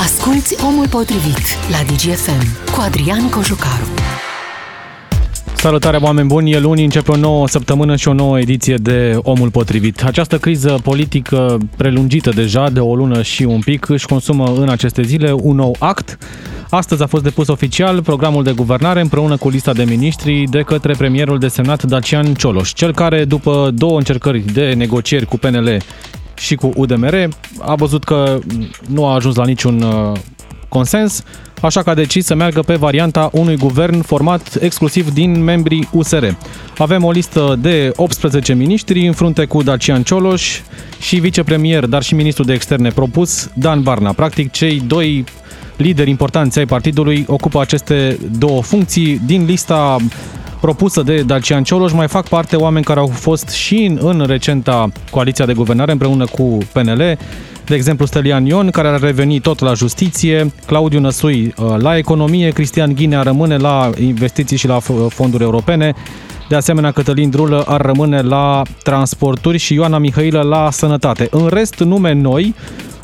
Asculți Omul Potrivit la DGFM cu Adrian Cojucaru. Salutare, oameni buni! E luni, începe o nouă săptămână și o nouă ediție de Omul Potrivit. Această criză politică prelungită deja de o lună și un pic își consumă în aceste zile un nou act. Astăzi a fost depus oficial programul de guvernare împreună cu lista de miniștri de către premierul desemnat Dacian Cioloș, cel care după două încercări de negocieri cu PNL și cu UDMR a văzut că nu a ajuns la niciun uh, consens, așa că a decis să meargă pe varianta unui guvern format exclusiv din membrii USR. Avem o listă de 18 miniștri în frunte cu Dacian Cioloș și vicepremier, dar și ministru de externe propus, Dan Barna. Practic, cei doi lideri importanți ai partidului ocupă aceste două funcții. Din lista propusă de Dacian Cioloș. Mai fac parte oameni care au fost și în, în recenta coaliția de guvernare împreună cu PNL, de exemplu Stelian Ion, care ar reveni tot la justiție, Claudiu Năsui uh, la economie, Cristian Ghinea rămâne la investiții și la fonduri europene, de asemenea, Cătălin Drulă ar rămâne la transporturi și Ioana Mihailă la sănătate. În rest, nume noi,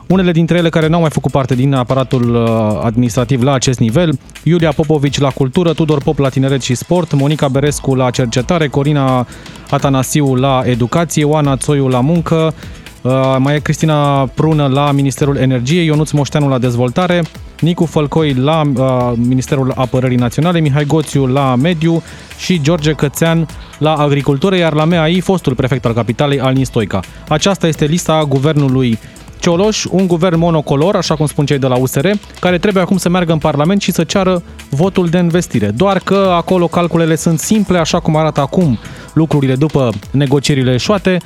unele dintre ele care n-au mai făcut parte din aparatul uh, administrativ la acest nivel, Iulia Popovici la cultură, Tudor Pop la tineret și sport, Monica Berescu la cercetare, Corina Atanasiu la educație, Oana Țoiu la muncă, uh, mai e Cristina Prună la Ministerul Energiei, Ionuț Moșteanu la dezvoltare, Nicu Fălcoi la uh, Ministerul Apărării Naționale, Mihai Goțiu la Mediu și George Cățean la Agricultură, iar la MEAI fostul prefect al capitalei Alin Stoica. Aceasta este lista guvernului Cioloș, un guvern monocolor, așa cum spun cei de la USR, care trebuie acum să meargă în Parlament și să ceară votul de investire. Doar că acolo calculele sunt simple, așa cum arată acum lucrurile după negocierile eșuate.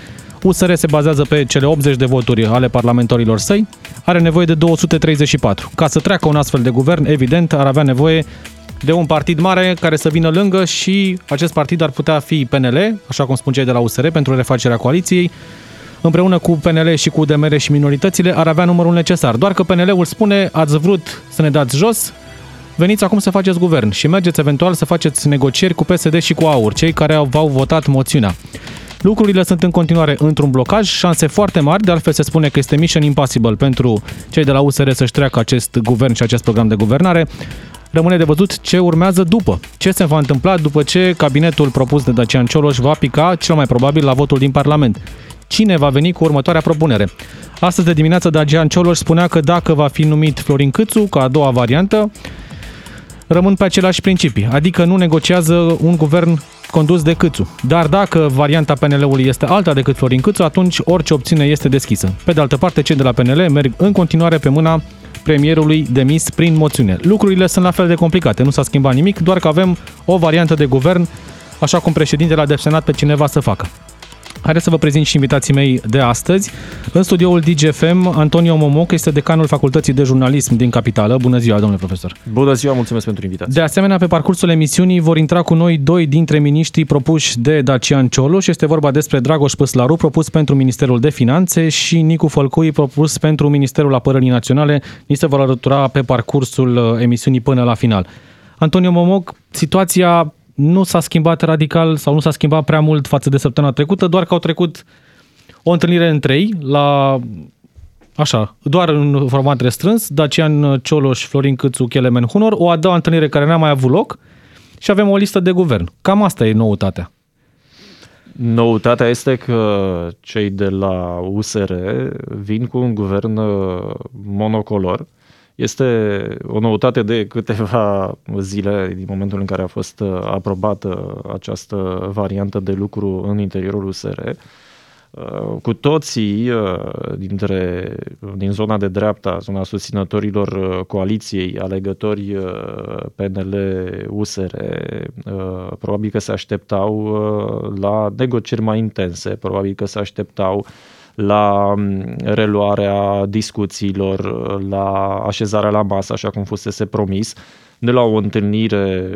USR se bazează pe cele 80 de voturi ale parlamentarilor săi, are nevoie de 234. Ca să treacă un astfel de guvern, evident, ar avea nevoie de un partid mare care să vină lângă și acest partid ar putea fi PNL, așa cum spun cei de la USR, pentru refacerea coaliției, împreună cu PNL și cu DMR și minoritățile, ar avea numărul necesar. Doar că PNL-ul spune, ați vrut să ne dați jos, veniți acum să faceți guvern și mergeți eventual să faceți negocieri cu PSD și cu AUR, cei care v-au votat moțiunea. Lucrurile sunt în continuare într-un blocaj, șanse foarte mari, de altfel se spune că este mission impossible pentru cei de la USR să-și treacă acest guvern și acest program de guvernare. Rămâne de văzut ce urmează după. Ce se va întâmpla după ce cabinetul propus de Dacian Cioloș va pica cel mai probabil la votul din Parlament cine va veni cu următoarea propunere. Astăzi de dimineață Dacian Cioloș spunea că dacă va fi numit Florin Câțu ca a doua variantă, rămân pe același principii, adică nu negociază un guvern condus de Câțu. Dar dacă varianta PNL-ului este alta decât Florin Câțu, atunci orice opțiune este deschisă. Pe de altă parte, cei de la PNL merg în continuare pe mâna premierului demis prin moțiune. Lucrurile sunt la fel de complicate, nu s-a schimbat nimic, doar că avem o variantă de guvern, așa cum președintele a desemnat pe cineva să facă. Haideți să vă prezint și invitații mei de astăzi. În studioul DGFM, Antonio Momoc este decanul Facultății de Jurnalism din Capitală. Bună ziua, domnule profesor! Bună ziua, mulțumesc pentru invitație! De asemenea, pe parcursul emisiunii vor intra cu noi doi dintre miniștrii propuși de Dacian Cioloș. Este vorba despre Dragoș Păslaru, propus pentru Ministerul de Finanțe și Nicu Fălcui, propus pentru Ministerul Apărării Naționale. Ni se vor alătura pe parcursul uh, emisiunii până la final. Antonio Momoc, situația nu s-a schimbat radical sau nu s-a schimbat prea mult față de săptămâna trecută, doar că au trecut o întâlnire între ei la Așa, doar în format restrâns, Dacian Cioloș, Florin Câțu, Chelemen Hunor, o a doua întâlnire care n-a mai avut loc și avem o listă de guvern. Cam asta e noutatea. Noutatea este că cei de la USR vin cu un guvern uh, monocolor, este o noutate de câteva zile din momentul în care a fost uh, aprobată această variantă de lucru în interiorul USR. Uh, cu toții uh, dintre, din zona de dreapta, zona susținătorilor coaliției, alegători PNL-USR, probabil că se așteptau la negocieri mai intense, probabil că se așteptau uh, la mm, reluarea discuțiilor, la așezarea la masă, așa cum fusese promis, de la o întâlnire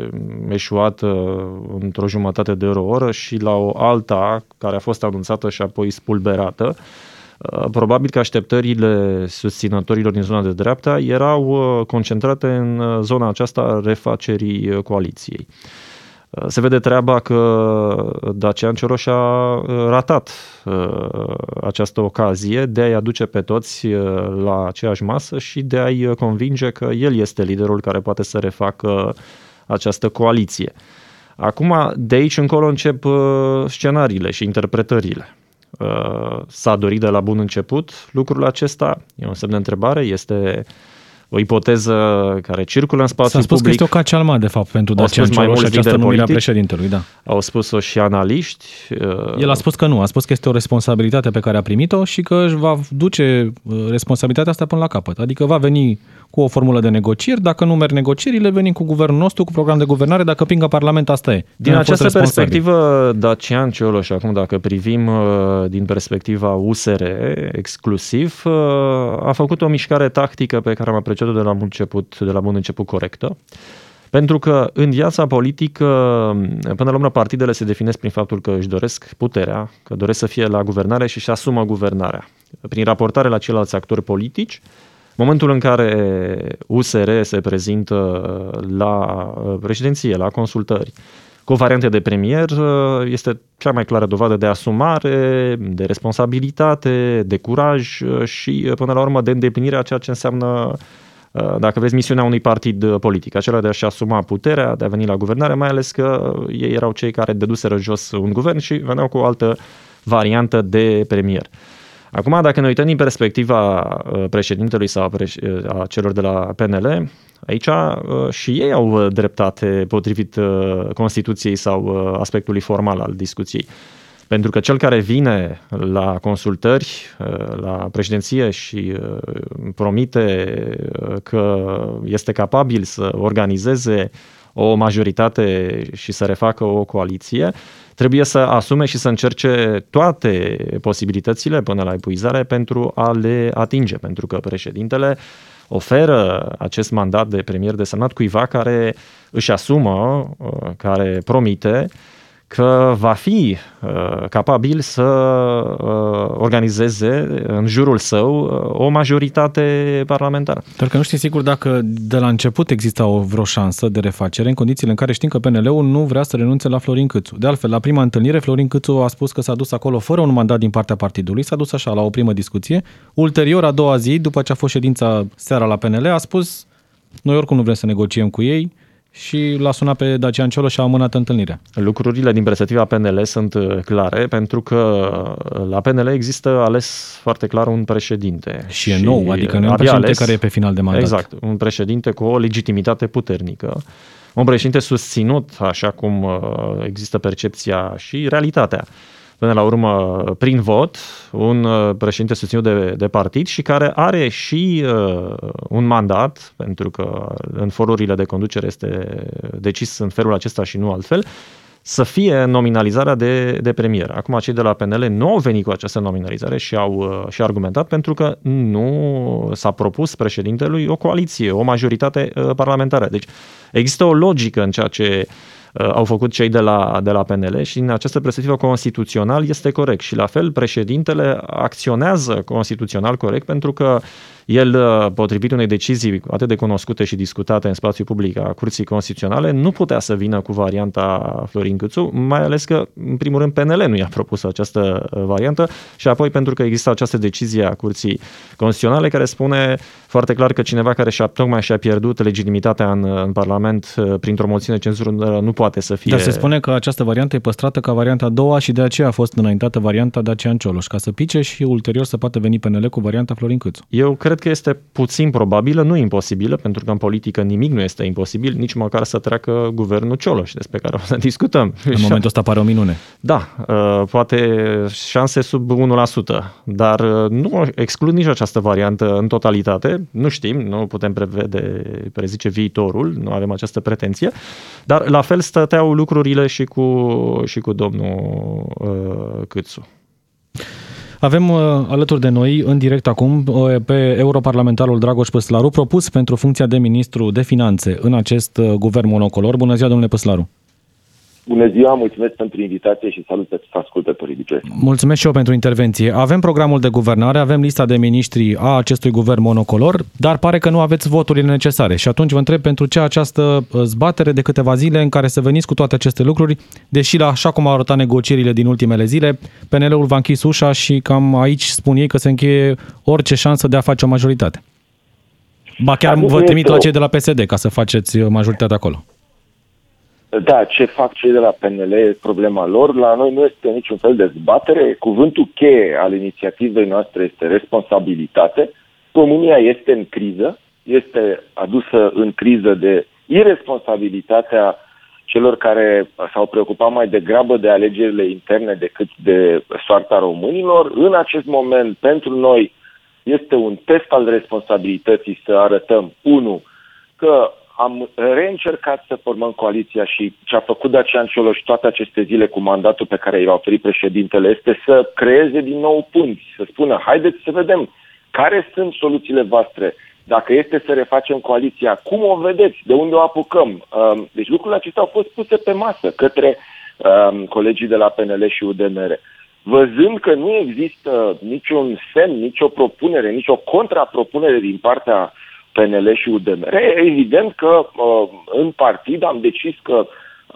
eșuată într-o jumătate de oră și la o alta care a fost anunțată și apoi spulberată. Uh, probabil că așteptările susținătorilor din zona de dreapta erau uh, concentrate în uh, zona aceasta refacerii coaliției. Se vede treaba că Dacian Cioroș a ratat această ocazie de a-i aduce pe toți la aceeași masă și de a-i convinge că el este liderul care poate să refacă această coaliție. Acum, de aici încolo încep scenariile și interpretările. S-a dorit de la bun început lucrul acesta? E un semn de întrebare, este uh, o ipoteză care circulă în spațiul S-a spus public. că este o cacealma, de fapt, pentru Dacian Cioloș și această numire a președintelui. Da. Au spus-o și analiști. Uh, El a spus că nu, a spus că este o responsabilitate pe care a primit-o și că își va duce uh, responsabilitatea asta până la capăt. Adică va veni cu o formulă de negocieri, dacă nu merg negocierile, venim cu guvernul nostru, cu program de guvernare, dacă pingă Parlament, asta e. Din ne această perspectivă, Dacian Cioloș, acum dacă privim uh, din perspectiva USR exclusiv, a făcut o mișcare tactică pe care am apreciat-o de la bun început, de la bun început corectă. Pentru că în viața politică, până la urmă, partidele se definesc prin faptul că își doresc puterea, că doresc să fie la guvernare și își asumă guvernarea. Prin raportare la ceilalți actori politici, momentul în care USR se prezintă la președinție, la consultări, cu o variantă de premier, este cea mai clară dovadă de asumare, de responsabilitate, de curaj și, până la urmă, de îndeplinire a ceea ce înseamnă dacă vezi misiunea unui partid politic, acela de a-și asuma puterea, de a veni la guvernare, mai ales că ei erau cei care deduseră jos un guvern și veneau cu o altă variantă de premier. Acum, dacă ne uităm din perspectiva președintelui sau a celor de la PNL, Aici uh, și ei au uh, dreptate potrivit uh, Constituției sau aspectului formal al discuției. Pentru că cel care vine la consultări, la președinție și promite că este capabil să organizeze o majoritate și să refacă o coaliție, trebuie să asume și să încerce toate posibilitățile până la epuizare pentru a le atinge, pentru că președintele oferă acest mandat de premier de senat cuiva care își asumă, uh, care promite că va fi uh, capabil să uh, organizeze în jurul său uh, o majoritate parlamentară. Dar că nu știi sigur dacă de la început exista o vreo șansă de refacere în condițiile în care știm că PNL-ul nu vrea să renunțe la Florin Câțu. De altfel, la prima întâlnire, Florin Câțu a spus că s-a dus acolo fără un mandat din partea partidului, s-a dus așa la o primă discuție. Ulterior, a doua zi, după ce a fost ședința seara la PNL, a spus noi oricum nu vrem să negociem cu ei, și l-a sunat pe Dacian Cioloș și a amânat întâlnirea. Lucrurile din perspectiva PNL sunt uh, clare pentru că uh, la PNL există ales foarte clar un președinte. Și e nou, adică nu e un președinte ales, care e pe final de mandat. Exact, un președinte cu o legitimitate puternică, un președinte susținut, așa cum uh, există percepția și realitatea până la urmă, prin vot, un uh, președinte susținut de, de partid și care are și uh, un mandat, pentru că în forurile de conducere este decis în felul acesta și nu altfel, să fie nominalizarea de, de premier. Acum cei de la PNL nu au venit cu această nominalizare și au uh, și argumentat pentru că nu s-a propus președintelui o coaliție, o majoritate uh, parlamentară. Deci există o logică în ceea ce uh, Uh, au făcut cei de la, de la PNL și în această perspectivă constituțional este corect. Și la fel, președintele acționează constituțional corect pentru că el, uh, potrivit unei decizii atât de cunoscute și discutate în spațiu public a Curții Constituționale, nu putea să vină cu varianta Florin Câțu, mai ales că, în primul rând, PNL nu i-a propus această uh, variantă și apoi pentru că există această decizie a Curții Constituționale care spune foarte clar că cineva care și-a, tocmai și-a pierdut legitimitatea în, în Parlament printr-o moțiune de cenzură nu poate să fie... Dar se spune că această variantă e păstrată ca varianta a doua și de aceea a fost înaintată varianta Dacian Cioloș, ca să pice și ulterior să poată veni PNL cu varianta Florin Câțu. Eu cred că este puțin probabilă, nu imposibilă, pentru că în politică nimic nu este imposibil, nici măcar să treacă guvernul Cioloș, despre care o să discutăm. În momentul ăsta pare o minune. Da, uh, poate șanse sub 1%, dar uh, nu exclud nici această variantă în totalitate, nu știm, nu putem prevede, prezice viitorul, nu avem această pretenție, dar la fel stăteau lucrurile și cu, și cu domnul uh, Câțu. Avem uh, alături de noi, în direct acum, uh, pe europarlamentarul Dragoș Păslaru, propus pentru funcția de ministru de finanțe în acest uh, guvern monocolor. Bună ziua, domnule Păslaru! Bună ziua, mulțumesc pentru invitație și salut pe ascultătorii de Mulțumesc și eu pentru intervenție. Avem programul de guvernare, avem lista de miniștri a acestui guvern monocolor, dar pare că nu aveți voturile necesare. Și atunci vă întreb pentru ce această uh, zbatere de câteva zile în care să veniți cu toate aceste lucruri, deși la așa cum au arătat negocierile din ultimele zile, PNL-ul va închis ușa și cam aici spun ei că se încheie orice șansă de a face o majoritate. Ba chiar vă trimit la cei de la PSD ca să faceți uh, majoritatea acolo. Da, ce fac cei de la PNL e problema lor. La noi nu este niciun fel de zbatere. Cuvântul cheie al inițiativei noastre este responsabilitate. România este în criză, este adusă în criză de irresponsabilitatea celor care s-au preocupat mai degrabă de alegerile interne decât de soarta românilor. În acest moment, pentru noi, este un test al responsabilității să arătăm, unu, că am reîncercat să formăm coaliția și ce a făcut Dacian Cioloș toate aceste zile cu mandatul pe care i-a oferit președintele este să creeze din nou punți, să spună haideți să vedem care sunt soluțiile voastre, dacă este să refacem coaliția, cum o vedeți, de unde o apucăm. Um, deci lucrurile acestea au fost puse pe masă către um, colegii de la PNL și UDMR. Văzând că nu există niciun semn, nicio propunere, nicio contrapropunere din partea PNL și UDMR. Evident că uh, în partid am decis că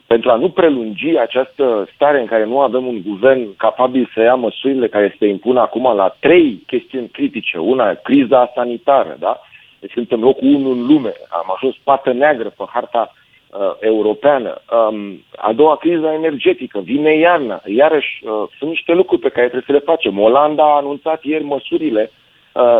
pentru a nu prelungi această stare în care nu avem un guvern capabil să ia măsurile care se impun acum la trei chestiuni critice. Una, criza sanitară, da? Deci suntem locul 1 în lume. Am ajuns pată neagră pe harta uh, europeană. Um, a doua criză energetică. Vine iarna. Iarăși uh, sunt niște lucruri pe care trebuie să le facem. Olanda a anunțat ieri măsurile uh,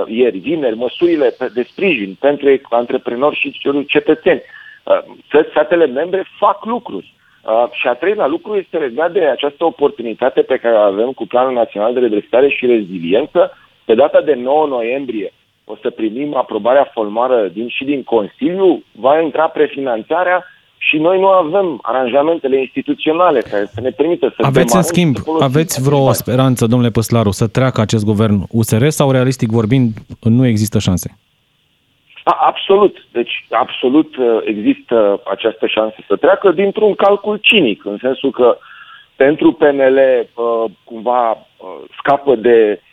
ieri, vineri, măsurile de sprijin pentru antreprenori și cetățeni. Uh, statele membre fac lucruri. Uh, și a treilea lucru este legat de această oportunitate pe care o avem cu Planul Național de Redresare și Reziliență. Pe data de 9 noiembrie o să primim aprobarea formală din, și din Consiliu, va intra prefinanțarea și noi nu avem aranjamentele instituționale care să ne permită să Aveți în schimb, aveți vreo speranță, domnule Păslaru, să treacă acest guvern USR sau realistic vorbind nu există șanse? A, absolut. Deci absolut uh, există această șansă să treacă dintr-un calcul cinic, în sensul că pentru PNL uh, cumva uh, scapă de Uh,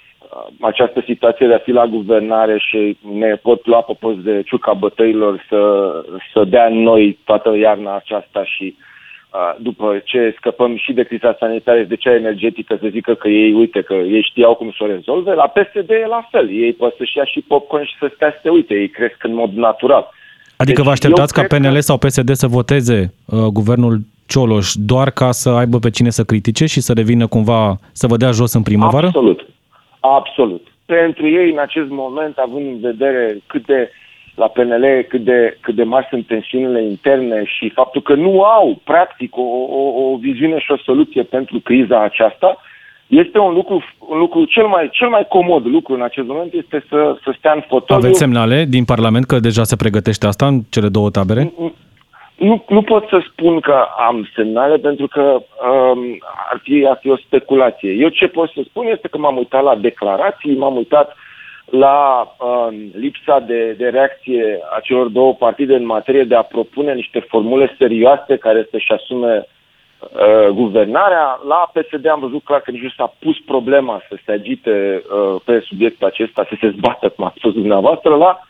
această situație de a fi la guvernare și ne pot lua pe post de ciuca bătăilor să, să dea noi toată iarna aceasta și uh, după ce scăpăm și de criza sanitară și de cea energetică să zică că ei, uite, că ei știau cum să o rezolve, la PSD e la fel. Ei pot să-și ia și popcorn și să stea să se uite, ei cresc în mod natural. Adică deci vă așteptați ca PNL că... sau PSD să voteze uh, guvernul Cioloș doar ca să aibă pe cine să critique și să revină cumva să vă dea jos în primăvară? Absolut. Absolut. Pentru ei, în acest moment, având în vedere cât de la PNL cât de, cât de mari sunt tensiunile interne și faptul că nu au, practic, o, o, o viziune și o soluție pentru criza aceasta, este un lucru, un lucru cel, mai, cel mai comod lucru în acest moment este să, să stea în fotoliu. Aveți semnale din Parlament că deja se pregătește asta în cele două tabere? Nu, nu pot să spun că am semnale pentru că um, ar, fi, ar fi o speculație. Eu ce pot să spun este că m-am uitat la declarații, m-am uitat la um, lipsa de, de reacție a celor două partide în materie de a propune niște formule serioase care să-și asume uh, guvernarea. La PSD am văzut clar că nici nu s-a pus problema să se agite uh, pe subiectul acesta, să se zbată, cum a spus dumneavoastră. La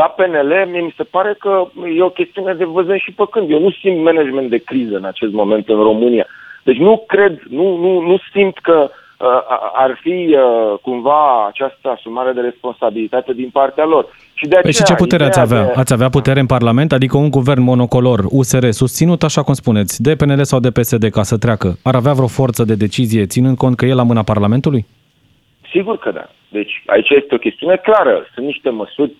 la PNL, mie mi se pare că e o chestiune de văzând și pe când. Eu nu simt management de criză în acest moment în România. Deci nu cred, nu, nu, nu simt că uh, ar fi uh, cumva această asumare de responsabilitate din partea lor. Și, de aceea, păi și ce putere ați avea? De... Ați avea putere în Parlament? Adică un guvern monocolor, USR, susținut, așa cum spuneți, de PNL sau de PSD ca să treacă, ar avea vreo forță de decizie, ținând cont că e la mâna Parlamentului? Sigur că da. Deci aici este o chestiune clară. Sunt niște măsuri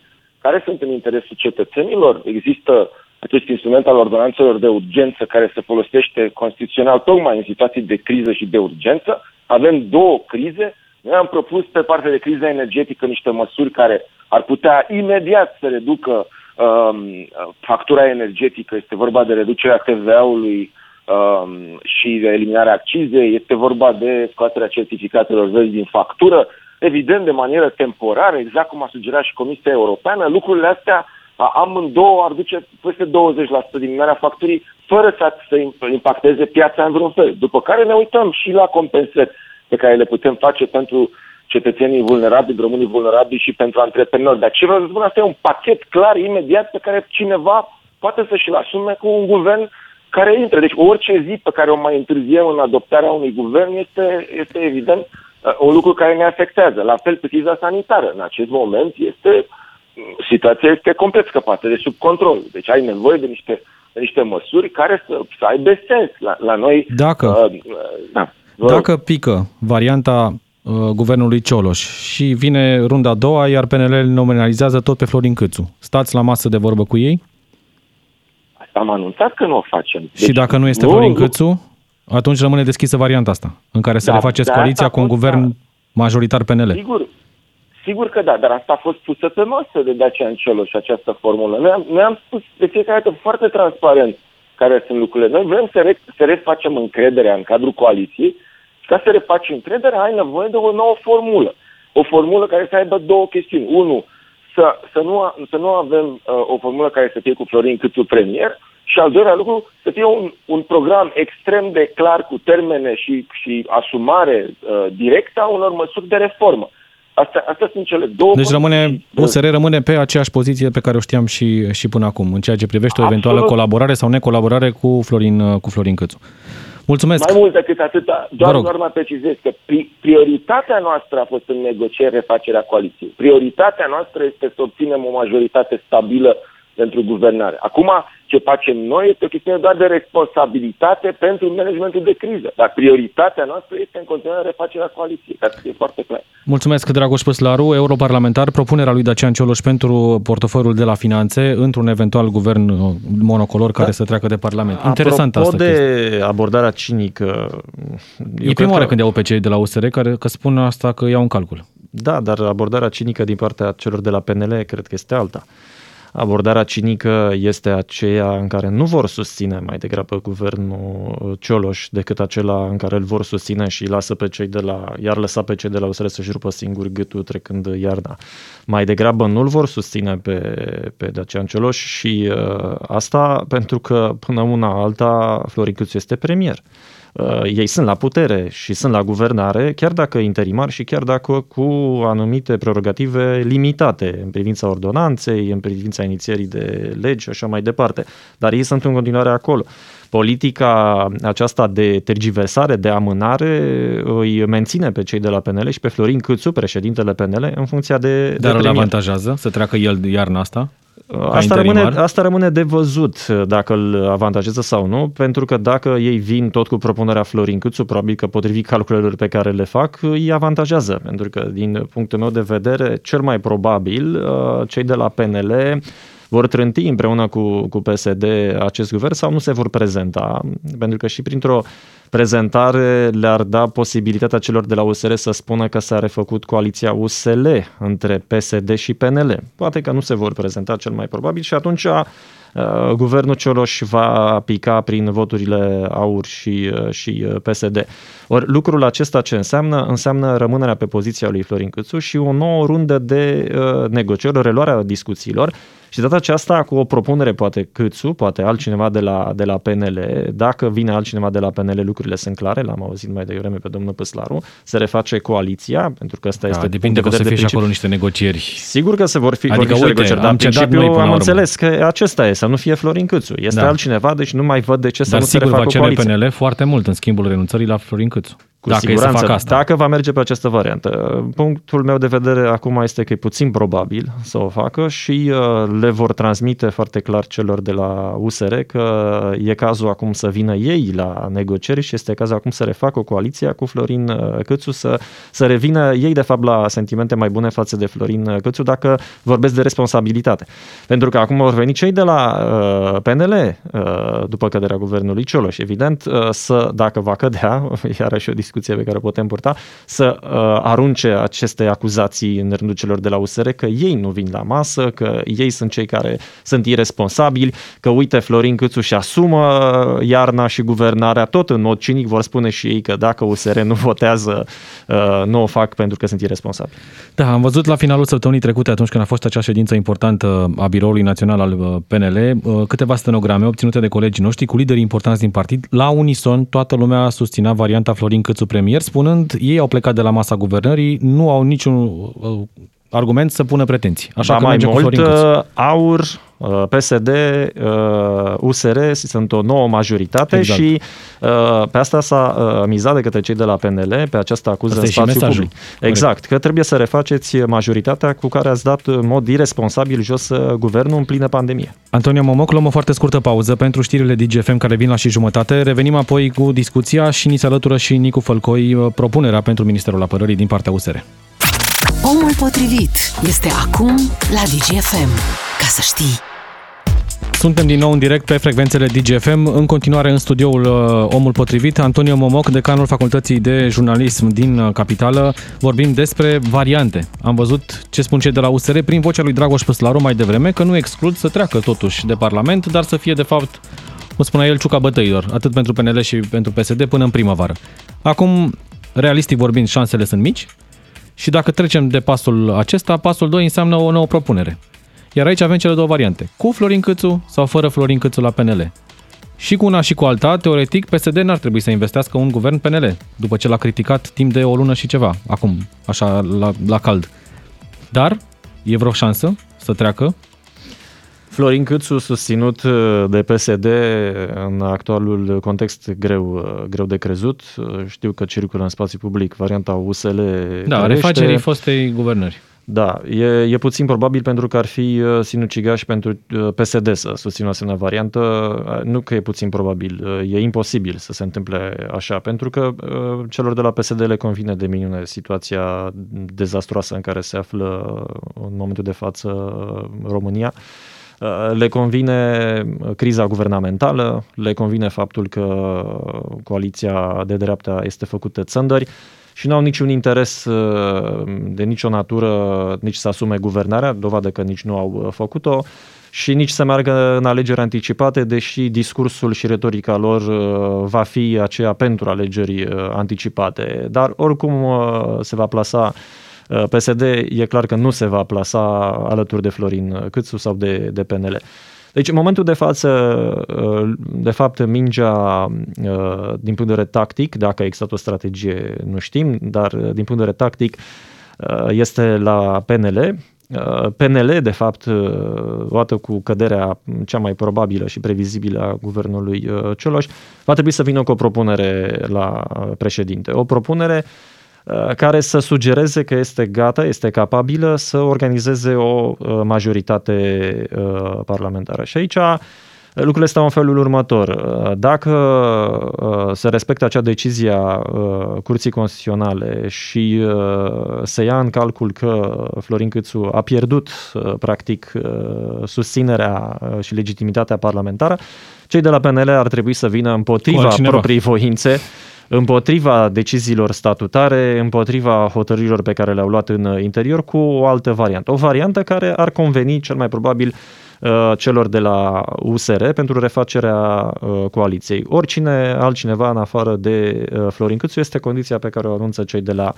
care sunt în interesul cetățenilor. Există acest instrument al ordonanțelor de urgență care se folosește constituțional tocmai în situații de criză și de urgență. Avem două crize. Noi am propus pe partea de criză energetică niște măsuri care ar putea imediat să reducă um, factura energetică. Este vorba de reducerea TVA-ului um, și de eliminarea accizei. Este vorba de scoaterea certificatelor verzi din factură evident de manieră temporară, exact cum a sugerat și Comisia Europeană, lucrurile astea amândouă ar duce peste 20% diminuarea facturii fără să, să impacteze piața în vreun fel. După care ne uităm și la compensări pe care le putem face pentru cetățenii vulnerabili, românii vulnerabili și pentru antreprenori. Dar ce vreau să spun, asta e un pachet clar, imediat, pe care cineva poate să-și-l asume cu un guvern care intră. Deci orice zi pe care o mai întârziem în adoptarea unui guvern este, este evident uh, un lucru care ne afectează. La fel pe criza sanitară. În acest moment este situația este complet scăpată de sub control. Deci ai nevoie de niște, de niște măsuri care să, să aibă sens. La, la noi... Dacă, uh, uh, da, dacă pică varianta uh, guvernului Cioloș și vine runda a doua, iar PNL nominalizează tot pe Florin Câțu, stați la masă de vorbă cu ei? Am anunțat că nu o facem. Deci, și dacă nu este nu, Florin Câțu, atunci rămâne deschisă varianta asta, în care să da, refaceți coaliția cu un guvern da. majoritar PNL. Sigur, Sigur că da, dar asta a fost pusă pe masă de Dacian Cioloș, această formulă. Noi am, noi am spus de fiecare dată foarte transparent care sunt lucrurile. Noi vrem să, re, să refacem încrederea în cadrul coaliției și ca să refaci încrederea ai nevoie de o nouă formulă. O formulă care să aibă două chestiuni. Unu, să, să, nu, să nu avem uh, o formulă care să fie cu Florin Câțu premier și al doilea lucru, să fie un, un program extrem de clar cu termene și, și asumare uh, directă a unor măsuri de reformă. Astea, astea sunt cele două... Deci rămâne, USR rămâne pe aceeași poziție pe care o știam și, și până acum, în ceea ce privește o eventuală Absolut. colaborare sau necolaborare cu Florin, cu Florin Câțu. Mulțumesc! Mai mult decât atât, doar, doar mă precizez că prioritatea noastră a fost în negociere refacerea coaliției. Prioritatea noastră este să obținem o majoritate stabilă pentru guvernare. Acum, ce facem noi este o chestiune doar de responsabilitate pentru managementul de criză. Dar prioritatea noastră este în continuare refacerea coaliției, ca să fie foarte clar. Mulțumesc, Dragoș Păslaru, europarlamentar. Propunerea lui Dacian Cioloș pentru portofoliul de la finanțe într-un eventual guvern uh, monocolor care da. să treacă de Parlament. Interesant asta. de chestie. abordarea cinică... E prima oară că... când iau pe cei de la USR care că spun asta că iau în calcul. Da, dar abordarea cinică din partea celor de la PNL cred că este alta. Abordarea cinică este aceea în care nu vor susține mai degrabă guvernul Cioloș decât acela în care îl vor susține și lasă pe cei de la, iar lăsa pe cei de la USR să-și rupă singur gâtul trecând iarna. Mai degrabă nu-l vor susține pe, pe Dacian Cioloș și uh, asta pentru că până una alta Florin Câțu este premier. Uh, ei sunt la putere și sunt la guvernare, chiar dacă interimar și chiar dacă cu anumite prerogative limitate în privința ordonanței, în privința inițierii de legi și așa mai departe. Dar ei sunt în continuare acolo. Politica aceasta de tergiversare, de amânare, îi menține pe cei de la PNL și pe Florin Câțu, președintele PNL, în funcția de Dar de îl avantajează să treacă el iarna asta? Asta rămâne, asta rămâne de văzut dacă îl avantajează sau nu, pentru că dacă ei vin tot cu propunerea Florin Câțu, probabil că potrivit calculelor pe care le fac, îi avantajează, pentru că din punctul meu de vedere, cel mai probabil, uh, cei de la PNL vor trânti împreună cu, cu PSD acest guvern sau nu se vor prezenta, pentru că și printr-o prezentare le-ar da posibilitatea celor de la USR să spună că s-a refăcut coaliția USL între PSD și PNL. Poate că nu se vor prezenta cel mai probabil și atunci uh, guvernul Cioloș va pica prin voturile AUR și, uh, și uh, PSD. Ori lucrul acesta ce înseamnă? Înseamnă rămânerea pe poziția lui Florin Câțu și o nouă rundă de uh, negocieri, o reluare a discuțiilor și data aceasta cu o propunere, poate Câțu, poate altcineva de la, de la PNL, dacă vine altcineva de la PNL, lucrurile sunt clare, l-am auzit mai devreme pe domnul Păslaru, se reface coaliția, pentru că ăsta da, este... Depinde că o să fie și acolo niște negocieri. Sigur că se vor fi, adică, vor fi uite, negocieri, dar în principiu noi am înțeles că acesta e, să nu fie Florin Câțu. Este da. altcineva, deci nu mai văd de ce dar să nu se refacă va cere PNL foarte mult în schimbul renunțării la Florin Câțu. Cu dacă siguranță, să fac asta. dacă va merge pe această variantă. Punctul meu de vedere acum este că e puțin probabil să o facă și uh, le vor transmite foarte clar celor de la USR că e cazul acum să vină ei la negocieri și este cazul acum să refacă o coaliție cu Florin uh, Câțu, să, să revină ei de fapt la sentimente mai bune față de Florin uh, Câțu dacă vorbesc de responsabilitate. Pentru că acum vor veni cei de la uh, PNL, uh, după căderea guvernului Cioloș, evident, uh, să, dacă va cădea, iarăși o discuție discuție pe care o putem purta, să uh, arunce aceste acuzații în rândul celor de la USR că ei nu vin la masă, că ei sunt cei care sunt irresponsabili, că uite Florin Câțu și asumă iarna și guvernarea, tot în mod cinic vor spune și ei că dacă USR nu votează, uh, nu o fac pentru că sunt irresponsabili. Da, am văzut la finalul săptămânii trecute, atunci când a fost acea ședință importantă a Biroului Național al uh, PNL, uh, câteva stenograme obținute de colegii noștri cu lideri importanți din partid. La unison, toată lumea susținea varianta Florin Câțu premier, spunând ei au plecat de la masa guvernării, nu au niciun uh, argument să pună pretenții. Așa da, că mai mult, aur, PSD, USR sunt o nouă majoritate exact. și uh, pe asta s-a uh, mizat de către cei de la PNL, pe această acuză asta în spațiu public. Exact, că trebuie să refaceți majoritatea cu care ați dat în mod irresponsabil jos guvernul în plină pandemie. Antonia Momoc, luăm o foarte scurtă pauză pentru știrile DGFM care vin la și jumătate. Revenim apoi cu discuția și ni se alătură și Nicu Fălcoi propunerea pentru Ministerul Apărării din partea USR. Omul potrivit este acum la DGFM. Ca să știi. Suntem din nou în direct pe frecvențele DGFM, în continuare în studioul uh, Omul Potrivit, Antonio Momoc, decanul Facultății de Jurnalism din uh, Capitală. Vorbim despre variante. Am văzut ce spun cei de la USR prin vocea lui Dragoș Păslaru mai devreme, că nu exclud să treacă totuși de Parlament, dar să fie de fapt, cum spunea el, ciuca bătăilor, atât pentru PNL și pentru PSD până în primăvară. Acum, realistic vorbind, șansele sunt mici, și dacă trecem de pasul acesta, pasul 2 înseamnă o nouă propunere. Iar aici avem cele două variante, cu Florin Câțu sau fără Florin Câțu la PNL. Și cu una și cu alta, teoretic, PSD n-ar trebui să investească un guvern PNL, după ce l-a criticat timp de o lună și ceva, acum, așa, la, la cald. Dar e vreo șansă să treacă Florin Câțu, susținut uh, de PSD în actualul context greu, uh, greu de crezut. Uh, știu că circulă în spațiu public varianta USL. Da, crește. refacerii fostei guvernări. Da, e, e puțin probabil pentru că ar fi sinucigaș pentru PSD să susțină o asemenea variantă. Nu că e puțin probabil, e imposibil să se întâmple așa, pentru că celor de la PSD le convine de minune situația dezastroasă în care se află în momentul de față România. Uh, le convine criza guvernamentală, le convine faptul că coaliția de dreapta este făcută țăndări și nu au niciun interes uh, de nicio natură nici să asume guvernarea, dovadă că nici nu au uh, făcut-o, și nici să meargă în alegeri anticipate, deși discursul și retorica lor va fi aceea pentru alegeri anticipate. Dar oricum se va plasa Uh, PSD e clar că nu se va plasa alături de Florin Câțu sau de, de PNL. Deci, în momentul de față, uh, de fapt, mingea, uh, din punct de vedere tactic, dacă a existat o strategie, nu știm, dar din punct de vedere tactic, este la PNL. PNL, de fapt, odată cu căderea cea mai probabilă și previzibilă a guvernului Cioloș, va trebui să vină cu o propunere la președinte. O propunere uh, Uh, care să sugereze că este gata, este capabilă să organizeze o uh, majoritate uh, parlamentară. Și aici lucrurile stau în felul următor. Dacă se respectă acea decizie a Curții Constituționale și se ia în calcul că Florin Câțu a pierdut practic susținerea și legitimitatea parlamentară, cei de la PNL ar trebui să vină împotriva proprii voințe împotriva deciziilor statutare, împotriva hotărârilor pe care le-au luat în interior, cu o altă variantă. O variantă care ar conveni cel mai probabil uh, celor de la USR pentru refacerea uh, coaliției. Oricine altcineva în afară de uh, Florin Câțu este condiția pe care o anunță cei de la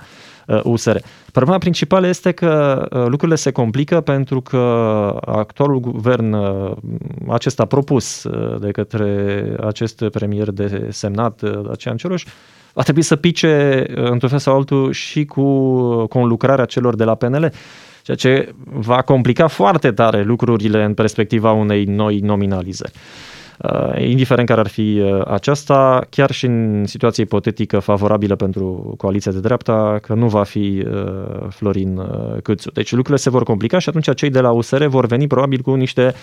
USR. Problema principală este că lucrurile se complică pentru că actualul guvern, acesta propus de către acest premier de semnat, Dacian Cioloș, va trebui să pice într-un fel sau altul și cu conlucrarea celor de la PNL ceea ce va complica foarte tare lucrurile în perspectiva unei noi nominalizări. Uh, indiferent care ar fi uh, aceasta, chiar și în situație ipotetică favorabilă pentru coaliția de dreapta, că nu va fi uh, Florin Câțu. Deci lucrurile se vor complica și atunci cei de la USR vor veni probabil cu niște Uh,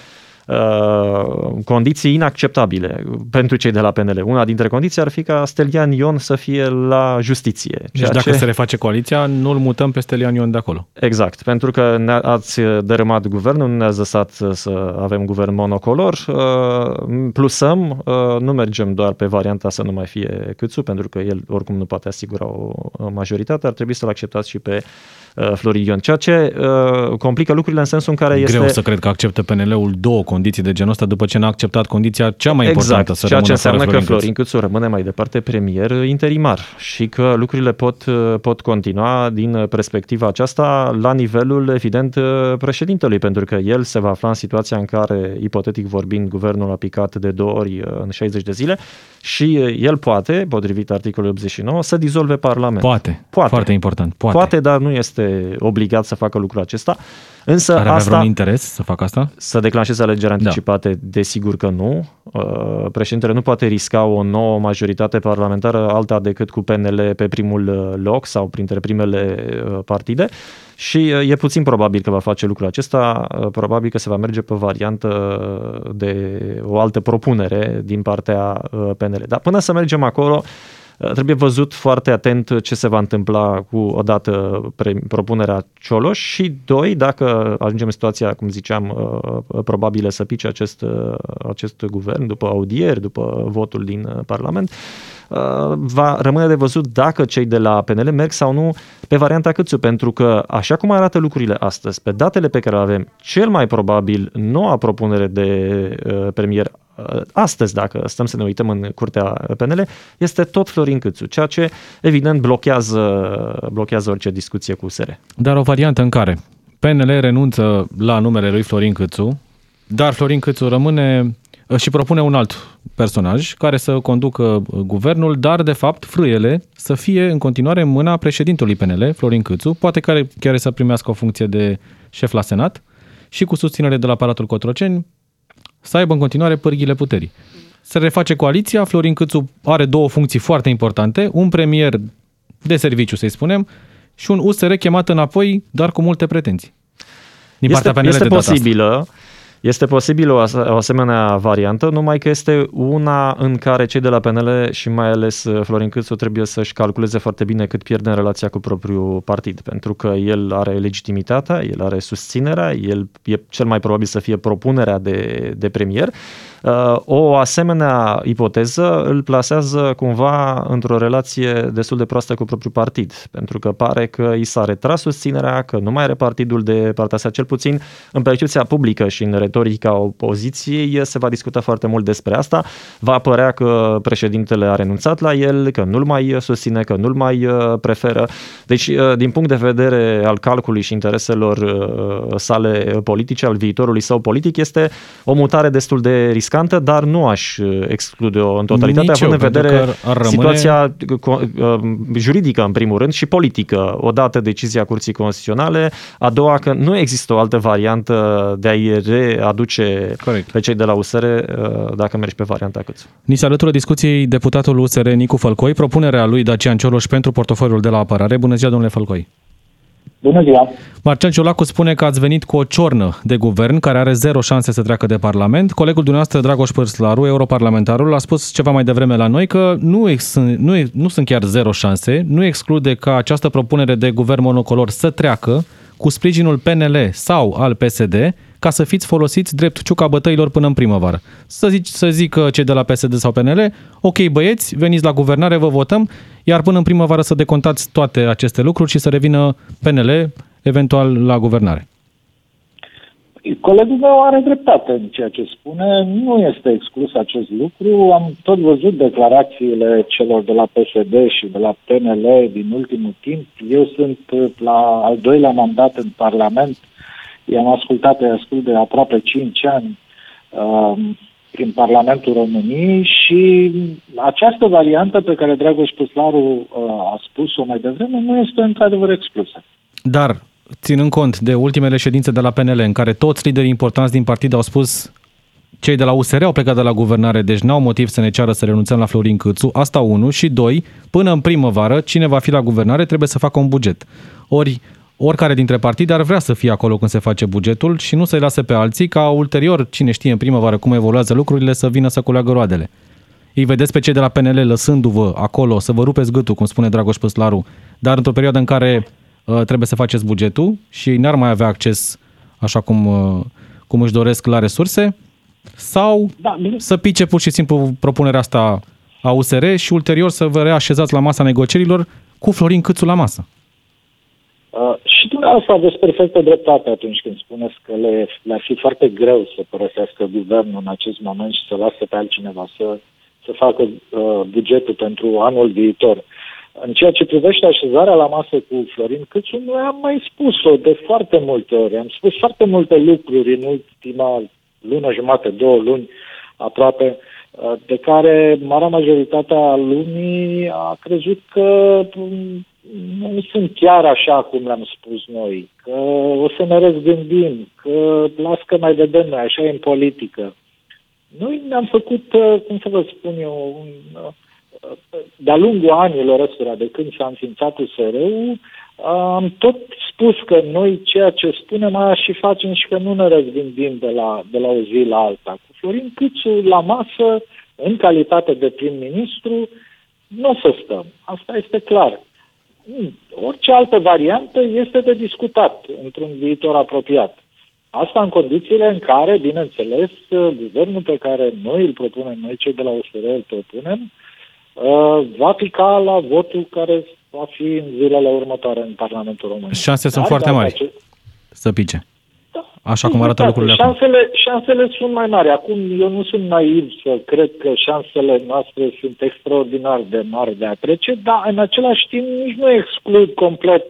condiții inacceptabile pentru cei de la PNL. Una dintre condiții ar fi ca Stelian Ion să fie la justiție. Deci dacă ce... se reface coaliția, nu-l mutăm pe Stelian Ion de acolo. Exact, pentru că ne-ați dărâmat guvernul, nu ne-ați lăsat să avem guvern monocolor, uh, plusăm, uh, nu mergem doar pe varianta să nu mai fie câțu, pentru că el oricum nu poate asigura o majoritate, ar trebui să-l acceptați și pe Uh, Floridion, ceea ce uh, complică lucrurile în sensul în care este... Greu să cred că acceptă PNL-ul două condiții de genul ăsta după ce n-a acceptat condiția cea mai exact, importantă să ceea ce înseamnă Florin că Florin Câțu rămâne mai departe premier interimar și că lucrurile pot, uh, pot continua din perspectiva aceasta la nivelul, evident, președintelui, pentru că el se va afla în situația în care, ipotetic vorbind, guvernul a picat de două ori în 60 de zile și el poate, potrivit articolului 89, să dizolve Parlamentul. Poate, poate. foarte important. Poate. poate, dar nu este este obligat să facă lucrul acesta. Însă Are asta, vreun interes să facă asta? Să declanșeze alegeri da. anticipate, da. desigur că nu. Uh, președintele nu poate risca o nouă majoritate parlamentară alta decât cu PNL pe primul uh, loc sau printre primele uh, partide și e puțin probabil că va face lucrul acesta, probabil că se va merge pe variantă de o altă propunere din partea PNL. Dar până să mergem acolo, Uh, trebuie văzut foarte atent ce se va întâmpla cu odată propunerea Cioloș și doi, dacă ajungem în situația, cum ziceam, uh, probabilă să pice acest, uh, acest guvern după audieri, după votul din Parlament, va rămâne de văzut dacă cei de la PNL merg sau nu pe varianta Câțu, pentru că așa cum arată lucrurile astăzi, pe datele pe care le avem, cel mai probabil noua propunere de premier Uh, astăzi, dacă stăm să ne uităm în curtea PNL, este tot Florin Câțu, ceea ce evident blochează, blochează orice discuție cu USR. Dar o variantă în care PNL renunță la numele lui Florin Câțu, dar Florin Câțu rămâne uh, și propune un alt personaj care să conducă uh, guvernul, dar de fapt frâiele să fie în continuare în mâna președintelui PNL, Florin Câțu, poate care chiar să primească o funcție de șef la Senat și cu susținere de la aparatul Cotroceni, să aibă în continuare pârghile puterii. Se reface coaliția, Florin Câțu are două funcții foarte importante, un premier de serviciu, să-i spunem, și un USR chemat înapoi, dar cu multe pretenții. Din este, partea PNL este de posibilă, asta. Este posibil o, o asemenea variantă, numai că este una în care cei de la PNL și mai ales uh, Florin Câțu trebuie să-și calculeze foarte bine cât pierde în relația cu propriul partid, pentru că el are legitimitatea, el are susținerea, el e cel mai probabil să fie propunerea de, de premier. Uh, o asemenea ipoteză îl plasează cumva într-o relație destul de proastă cu propriul partid, pentru că pare că i s-a retras susținerea, că nu mai are partidul de partea sa, cel puțin în percepția publică și în retorica opoziției se va discuta foarte mult despre asta. Va apărea că președintele a renunțat la el, că nu-l mai susține, că nu-l mai uh, preferă. Deci, uh, din punct de vedere al calculului și intereselor sale politice, al viitorului său politic, este o mutare destul de riscantă riscantă, dar nu aș uh, exclude-o în totalitate, Nici având eu, în vedere ar, ar rămâne... situația uh, uh, juridică, în primul rând, și politică. Odată decizia Curții Constituționale, a doua că nu există o altă variantă de a-i readuce Corect. pe cei de la USR dacă mergi pe varianta câțu. Ni se alătură discuției deputatul USR Nicu Fălcoi, propunerea lui Dacian Cioloș pentru portofoliul de la apărare. Bună ziua, domnule Fălcoi! Bună ziua! Marcel Ciolacu spune că ați venit cu o ciornă de guvern care are zero șanse să treacă de Parlament. Colegul dumneavoastră, Dragoș Părslaru, europarlamentarul, a spus ceva mai devreme la noi că nu, ex, nu, nu sunt chiar zero șanse, nu exclude ca această propunere de guvern monocolor să treacă cu sprijinul PNL sau al PSD, ca să fiți folosiți drept ciuca bătăilor până în primăvară. Să, zic, să zică cei de la PSD sau PNL, ok băieți, veniți la guvernare, vă votăm, iar până în primăvară să decontați toate aceste lucruri și să revină PNL eventual la guvernare. Colegul meu are dreptate în ceea ce spune. Nu este exclus acest lucru. Am tot văzut declarațiile celor de la PSD și de la PNL din ultimul timp. Eu sunt la al doilea mandat în Parlament. I-am ascultat, i ascult de aproape 5 ani uh, prin Parlamentul României și această variantă pe care Dragoș Păslaru uh, a spus-o mai devreme nu este într-adevăr exclusă. Dar ținând cont de ultimele ședințe de la PNL, în care toți liderii importanți din partid au spus cei de la USR au plecat de la guvernare, deci n-au motiv să ne ceară să renunțăm la Florin Câțu, asta unu, și doi, până în primăvară, cine va fi la guvernare trebuie să facă un buget. Ori oricare dintre partide ar vrea să fie acolo când se face bugetul și nu să-i lase pe alții ca ulterior, cine știe în primăvară cum evoluează lucrurile, să vină să culeagă roadele. Îi vedeți pe cei de la PNL lăsându-vă acolo să vă rupeți gâtul, cum spune Dragoș Păslaru, dar într-o perioadă în care uh, trebuie să faceți bugetul și ei n-ar mai avea acces așa cum, uh, cum își doresc la resurse, sau da, să pice pur și simplu propunerea asta a USR și ulterior să vă reașezați la masa negocierilor cu Florin Câțu la masă. Uh, și dumneavoastră aveți perfectă dreptate atunci când spuneți că le, le-ar fi foarte greu să părăsească guvernul în acest moment și să lasă pe altcineva să, să facă uh, bugetul pentru anul viitor. În ceea ce privește așezarea la masă cu Florin Câțu, noi am mai spus-o de foarte multe ori. Am spus foarte multe lucruri în ultima lună jumate, două luni aproape, uh, de care marea majoritatea lumii a crezut că mm, nu sunt chiar așa cum le-am spus noi, că o să ne răzgândim, că las că mai vedem noi, așa e în politică. Noi ne-am făcut, uh, cum să vă spun eu, un, uh, de-a lungul anilor ăstora, de când s-a înființat USR-ul, am tot spus că noi ceea ce spunem aia și facem și că nu ne răzgândim de la, de la o zi la alta. Cu Florin Câțu la masă, în calitate de prim-ministru, nu o să stăm. Asta este clar. Orice altă variantă este de discutat într-un viitor apropiat. Asta în condițiile în care, bineînțeles, guvernul pe care noi îl propunem, noi cei de la USR îl propunem, uh, va pica la votul care va fi în zilele următoare în Parlamentul Român. Șanse sunt foarte mari acest... să pice. Da. Așa cum arată lucrurile șansele, acum. Șansele sunt mai mari. Acum eu nu sunt naiv să cred că șansele noastre sunt extraordinar de mari de a trece, dar în același timp nici nu exclud complet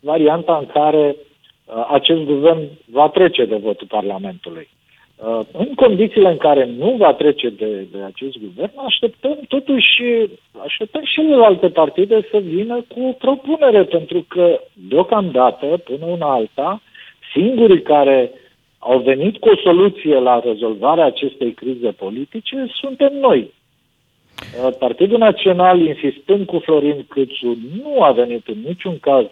varianta în care uh, acest guvern va trece de votul Parlamentului. Uh, în condițiile în care nu va trece de, de acest guvern, așteptăm totuși, așteptăm și celelalte partide să vină cu o propunere, pentru că deocamdată, până una alta, singurii care au venit cu o soluție la rezolvarea acestei crize politice suntem noi. Uh, Partidul Național, insistând cu Florin Câțu, nu a venit în niciun caz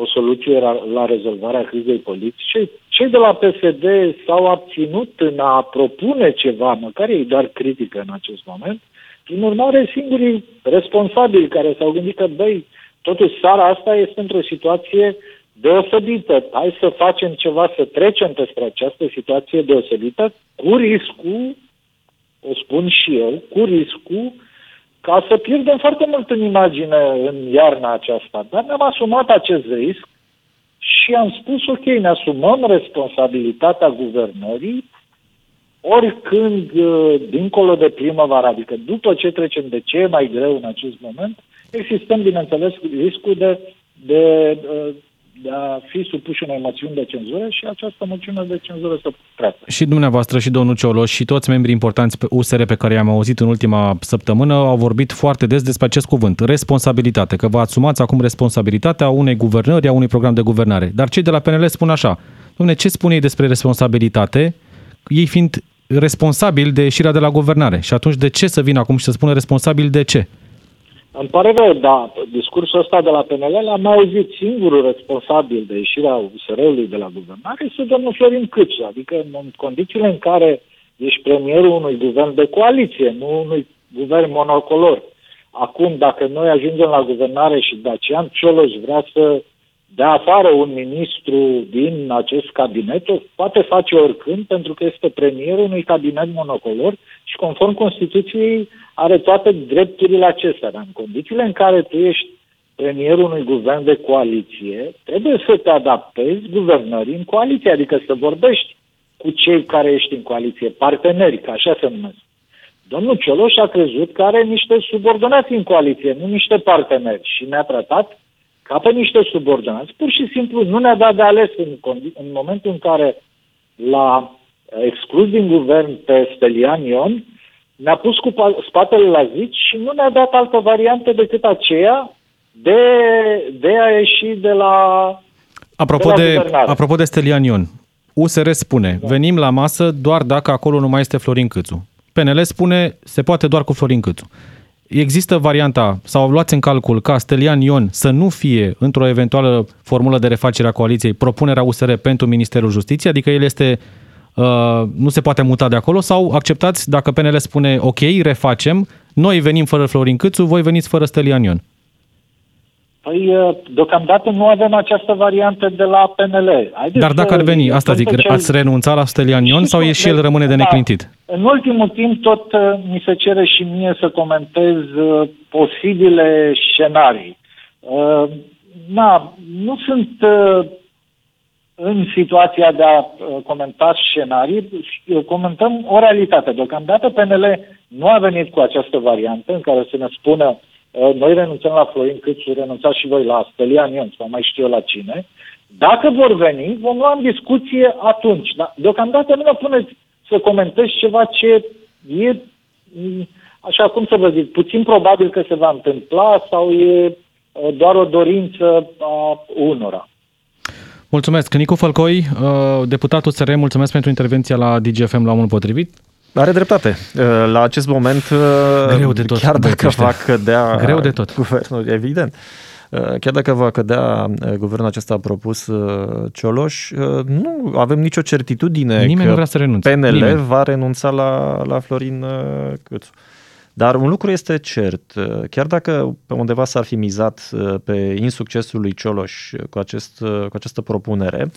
o soluție la, la rezolvarea crizei politice. Cei de la PSD s-au abținut în a propune ceva, măcar ei doar critică în acest moment. Prin urmare, singurii responsabili care s-au gândit că, băi, totuși țara asta este într-o situație deosebită. Hai să facem ceva, să trecem peste această situație deosebită, cu riscul, o spun și eu, cu riscul ca să pierdem foarte mult în imagine în iarna aceasta. Dar ne-am asumat acest risc și am spus, ok, ne asumăm responsabilitatea guvernării oricând, uh, dincolo de primăvară, adică după ce trecem de ce e mai greu în acest moment, existăm, bineînțeles, riscul de, de uh, de a fi supuși unei moțiuni de cenzură și această moțiune de cenzură să treacă. Și dumneavoastră și domnul Cioloș și toți membrii importanți pe USR pe care i-am auzit în ultima săptămână au vorbit foarte des despre acest cuvânt, responsabilitate, că vă asumați acum responsabilitatea unei guvernări, a unui program de guvernare. Dar cei de la PNL spun așa, domne, ce spune ei despre responsabilitate, ei fiind responsabili de ieșirea de la guvernare? Și atunci de ce să vină acum și să spună responsabil de ce? Îmi pare rău, dar discursul ăsta de la PNL l-am auzit singurul responsabil de ieșirea USR-ului de la guvernare este domnul Florin Câțu, adică în condițiile în care ești premierul unui guvern de coaliție, nu unui guvern monocolor. Acum, dacă noi ajungem la guvernare și Dacian Cioloș vrea să de afară un ministru din acest cabinet, o poate face oricând, pentru că este premierul unui cabinet monocolor și conform Constituției are toate drepturile acestea. Dar în condițiile în care tu ești premierul unui guvern de coaliție, trebuie să te adaptezi guvernării în coaliție, adică să vorbești cu cei care ești în coaliție, parteneri, ca așa se numesc. Domnul Cioloș a crezut că are niște subordonați în coaliție, nu niște parteneri și ne-a tratat ca pe niște subordonați. Pur și simplu nu ne-a dat de ales în, în momentul în care l-a exclus din guvern pe Stelian Ion, ne-a pus cu spatele la zid și nu ne-a dat altă variantă decât aceea de, de a ieși de la Apropo de, de, apropo de Stelian Ion, USR spune, da. venim la masă doar dacă acolo nu mai este Florin Câțu. PNL spune, se poate doar cu Florin Câțu. există varianta sau luați în calcul ca Stelian Ion să nu fie într-o eventuală formulă de refacere a coaliției propunerea USR pentru Ministerul Justiției, adică el este uh, nu se poate muta de acolo sau acceptați dacă PNL spune ok, refacem, noi venim fără Florin Câțu, voi veniți fără Stelian Ion. Păi, uh, deocamdată nu avem această variantă de la PNL. Haideți Dar dacă ar veni, asta zic, cel... ați renunța la Stelian Ion sau e și el rămâne de da. neclintit? Da. În ultimul timp tot uh, mi se cere și mie să comentez uh, posibile scenarii. Na, nu sunt în situația de a comenta scenarii, comentăm o realitate. Deocamdată PNL nu a venit cu această variantă în care să ne spună Uh, noi renunțăm la Florin Câțu, renunțați și voi la Stelian Ion sau mai știu eu la cine. Dacă vor veni, vom lua în discuție atunci. Dar deocamdată nu mă puneți să comentez ceva ce e, așa cum să vă zic, puțin probabil că se va întâmpla sau e uh, doar o dorință a unora. Mulțumesc. Nicu Fălcoi, uh, deputatul SR, mulțumesc pentru intervenția la DGFM la omul potrivit. Are dreptate. Uh, la acest moment, uh, Greu de tot, chiar dacă va cădea Greu de tot. guvernul, evident, uh, chiar dacă va cădea guvernul acesta propus Cioloș, nu avem nicio certitudine Nimeni că nu vrea să renunțe. PNL Nimeni. va renunța la, la Florin Câțu. Dar un lucru este cert, chiar dacă pe undeva s-ar fi mizat pe insuccesul lui Cioloș cu, acest, cu această propunere,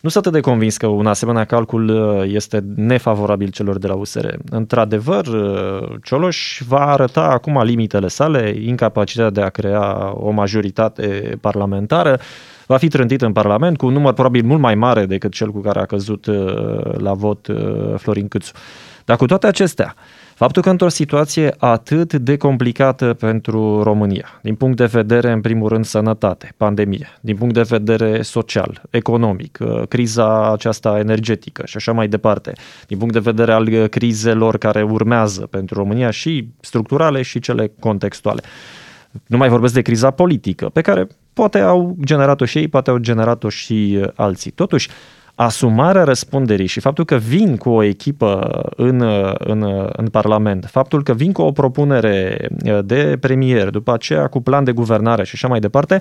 nu sunt atât de convins că un asemenea calcul uh, este nefavorabil celor de la USR. Într-adevăr, uh, Cioloș va arăta acum limitele sale, incapacitatea de a crea o majoritate parlamentară, va fi trântit în Parlament cu un număr probabil mult mai mare decât cel cu care a căzut uh, la vot Florin Câțu. Dar cu toate acestea, Faptul că într-o situație atât de complicată pentru România, din punct de vedere, în primul rând, sănătate, pandemie, din punct de vedere social, economic, uh, criza aceasta energetică și așa mai departe, din punct de vedere al uh, crizelor care urmează pentru România și structurale și cele contextuale. Nu mai vorbesc de criza politică, pe care poate au generat-o și ei, poate au generat-o și uh, alții. Totuși, asumarea răspunderii și faptul că vin cu o echipă în, în, în Parlament, faptul că vin cu o propunere de premier, după aceea cu plan de guvernare și așa mai departe,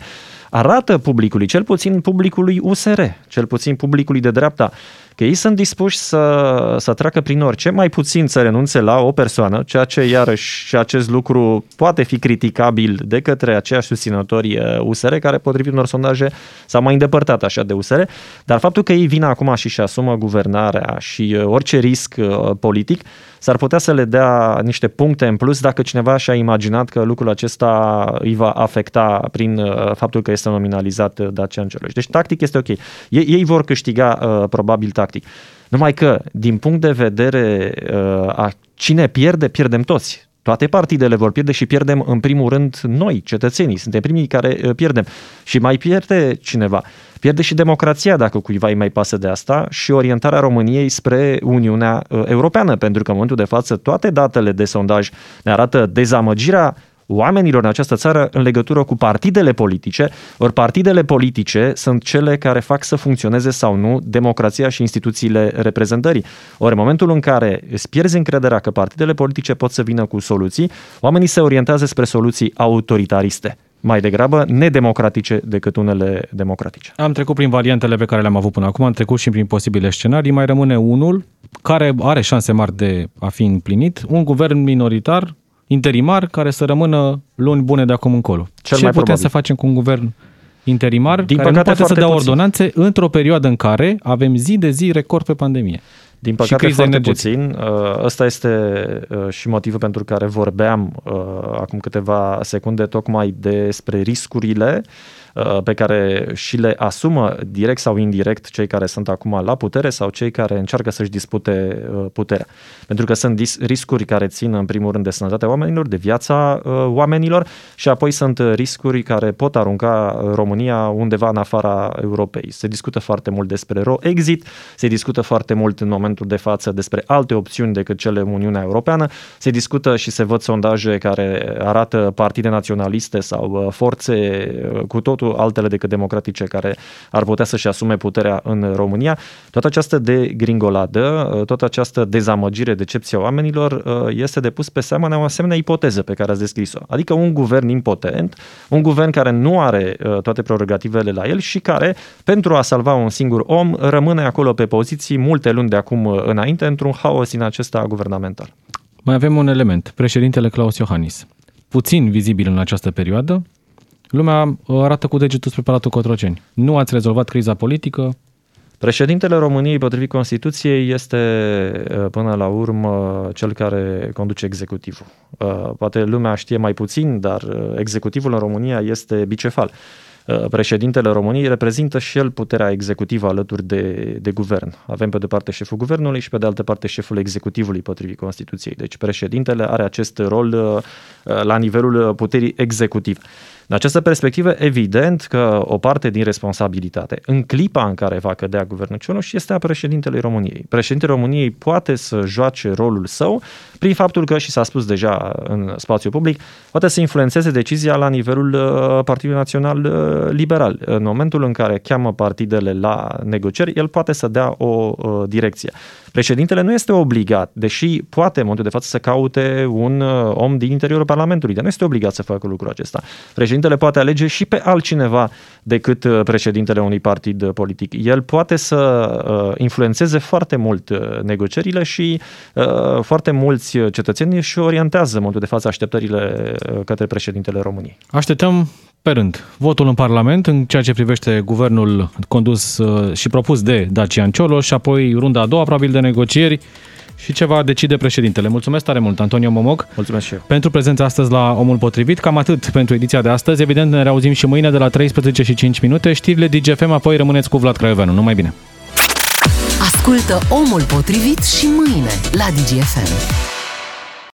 arată publicului, cel puțin publicului USR, cel puțin publicului de dreapta, că ei sunt dispuși să, să treacă prin orice, mai puțin să renunțe la o persoană, ceea ce iarăși și acest lucru poate fi criticabil de către aceiași susținători USR, uh, care potrivit unor sondaje s-au mai îndepărtat așa de USR, dar faptul că ei vin acum și și asumă guvernarea și uh, orice risc uh, politic, s-ar putea să le dea niște puncte în plus dacă cineva și-a imaginat că lucrul acesta îi va afecta prin faptul că este nominalizat Dacian Cioloș. Deci tactic este ok. Ei, ei vor câștiga probabil tactic practic. Numai că, din punct de vedere uh, a cine pierde, pierdem toți. Toate partidele vor pierde și pierdem în primul rând noi, cetățenii. Suntem primii care uh, pierdem. Și mai pierde cineva. Pierde și democrația dacă cuiva îi mai pasă de asta și orientarea României spre Uniunea uh, Europeană, pentru că în momentul de față toate datele de sondaj ne arată dezamăgirea oamenilor în această țară în legătură cu partidele politice, ori partidele politice sunt cele care fac să funcționeze sau nu democrația și instituțiile reprezentării. Ori în momentul în care îți pierzi încrederea că partidele politice pot să vină cu soluții, oamenii se orientează spre soluții autoritariste mai degrabă nedemocratice decât unele democratice. Am trecut prin variantele pe care le-am avut până acum, am trecut și prin posibile scenarii, mai rămâne unul care are șanse mari de a fi împlinit, un guvern minoritar interimar care să rămână luni bune de acum încolo. Cel Ce mai putem probabil. să facem cu un guvern interimar Din care nu poate să dea puțin. ordonanțe într-o perioadă în care avem zi de zi record pe pandemie? Din păcate, foarte energetică. puțin. Uh, ăsta este uh, și motivul pentru care vorbeam uh, acum câteva secunde tocmai despre riscurile Uh, pe care și le asumă direct sau indirect cei care sunt acum la putere sau cei care încearcă să-și dispute uh, puterea. Pentru că sunt riscuri care țin în primul rând de sănătatea oamenilor, de viața uh, oamenilor și apoi sunt riscuri care pot arunca România undeva în afara Europei. Se discută foarte mult despre exit, se discută foarte mult în momentul de față despre alte opțiuni decât cele în Uniunea Europeană, se discută și se văd sondaje care arată partide naționaliste sau forțe cu totul pentru altele decât democratice care ar putea să-și asume puterea în România. Toată această degringoladă, toată această dezamăgire, decepția oamenilor este depus pe seama o asemenea ipoteză pe care ați descris-o. Adică un guvern impotent, un guvern care nu are toate prerogativele la el și care, pentru a salva un singur om, rămâne acolo pe poziții multe luni de acum înainte, într-un haos în acesta guvernamental. Mai avem un element, președintele Claus Iohannis. Puțin vizibil în această perioadă, lumea arată cu degetul spre Palatul Cotroceni. Nu ați rezolvat criza politică, Președintele României, potrivit Constituției, este până la urmă cel care conduce executivul. Poate lumea știe mai puțin, dar executivul în România este bicefal. Uh, președintele României reprezintă și el puterea executivă alături de, de guvern. Avem pe de parte șeful guvernului și pe de altă parte șeful executivului potrivit Constituției. Deci președintele are acest rol uh, la nivelul puterii executive. În această perspectivă, evident că o parte din responsabilitate, în clipa în care va cădea guvernul Cioloș, este a președintelui României. Președintele României poate să joace rolul său prin faptul că, și s-a spus deja în spațiu public, poate să influențeze decizia la nivelul uh, Partidului Național uh, Liberal. În momentul în care cheamă partidele la negocieri, el poate să dea o uh, direcție. Președintele nu este obligat, deși poate în momentul de față să caute un om din interiorul Parlamentului, dar nu este obligat să facă lucrul acesta. Președintele poate alege și pe altcineva decât președintele unui partid politic. El poate să influențeze foarte mult negocierile și foarte mulți cetățeni își orientează în momentul de față așteptările către președintele României. Așteptăm pe rând votul în Parlament în ceea ce privește guvernul condus și propus de Dacian Cioloș și apoi runda a doua probabil de negocieri și ce va decide președintele. Mulțumesc tare mult, Antonio Momoc. Mulțumesc și eu. Pentru prezența astăzi la Omul Potrivit. Cam atât pentru ediția de astăzi. Evident, ne reauzim și mâine de la 13 și 5 minute. Știrile DGFM, apoi rămâneți cu Vlad Craioveanu. Numai bine! Ascultă Omul Potrivit și mâine la DGFM.